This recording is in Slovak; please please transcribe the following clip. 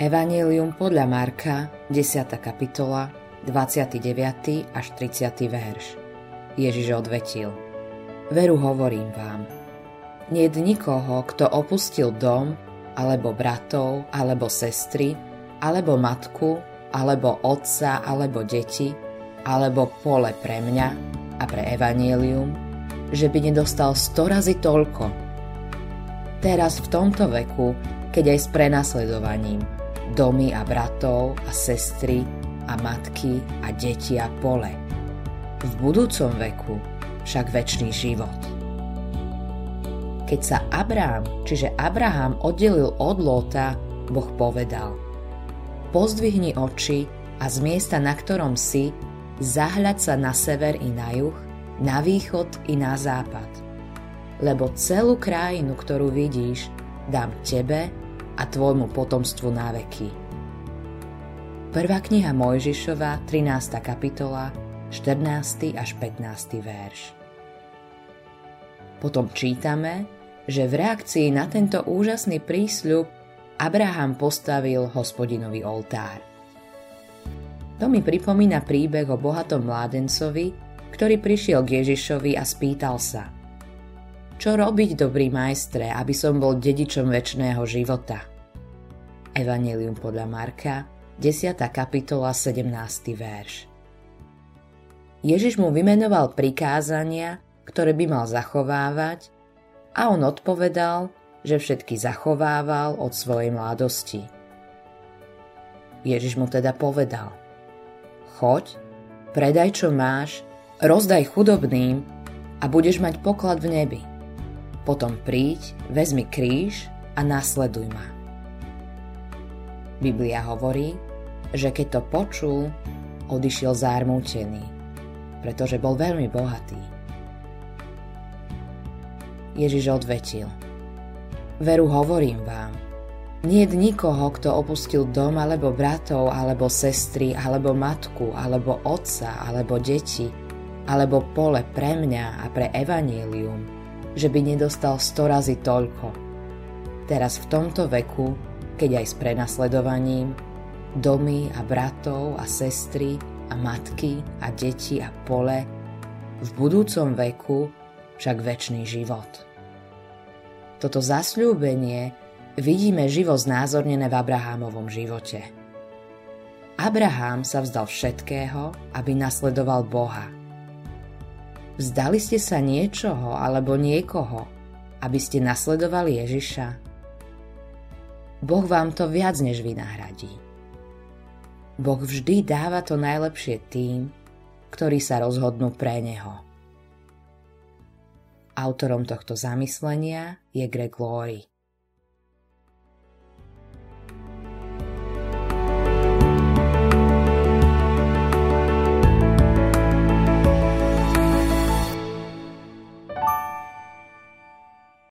Evangelium podľa Marka, 10. kapitola, 29. až 30. verš. Ježiš odvetil. Veru hovorím vám. Nie nikoho, kto opustil dom, alebo bratov, alebo sestry, alebo matku, alebo otca, alebo deti, alebo pole pre mňa a pre evanielium, že by nedostal sto razy toľko teraz v tomto veku, keď aj s prenasledovaním, domy a bratov a sestry a matky a deti a pole. V budúcom veku však väčší život. Keď sa Abrám, čiže Abraham oddelil od Lóta, Boh povedal Pozdvihni oči a z miesta, na ktorom si, zahľad sa na sever i na juh, na východ i na západ lebo celú krajinu, ktorú vidíš, dám tebe a tvojmu potomstvu na veky. Prvá kniha Mojžišova, 13. kapitola, 14. až 15. verš. Potom čítame, že v reakcii na tento úžasný prísľub Abraham postavil hospodinový oltár. To mi pripomína príbeh o bohatom mládencovi, ktorý prišiel k Ježišovi a spýtal sa – čo robiť, dobrý majstre, aby som bol dedičom väčšného života? Evangelium podľa Marka, 10. kapitola, 17. verš. Ježiš mu vymenoval prikázania, ktoré by mal zachovávať a on odpovedal, že všetky zachovával od svojej mladosti. Ježiš mu teda povedal Choď, predaj čo máš, rozdaj chudobným a budeš mať poklad v nebi potom príď, vezmi kríž a nasleduj ma. Biblia hovorí, že keď to počul, odišiel zármútený, pretože bol veľmi bohatý. Ježiš odvetil. Veru hovorím vám, nie je nikoho, kto opustil dom, alebo bratov, alebo sestry, alebo matku, alebo otca, alebo deti, alebo pole pre mňa a pre evanílium, že by nedostal sto razy toľko. Teraz v tomto veku, keď aj s prenasledovaním, domy a bratov a sestry a matky a deti a pole, v budúcom veku však väčší život. Toto zasľúbenie vidíme živo znázornené v Abrahámovom živote. Abraham sa vzdal všetkého, aby nasledoval Boha – Vzdali ste sa niečoho alebo niekoho, aby ste nasledovali Ježiša? Boh vám to viac než vynahradí. Boh vždy dáva to najlepšie tým, ktorí sa rozhodnú pre Neho. Autorom tohto zamyslenia je Greg Laurie.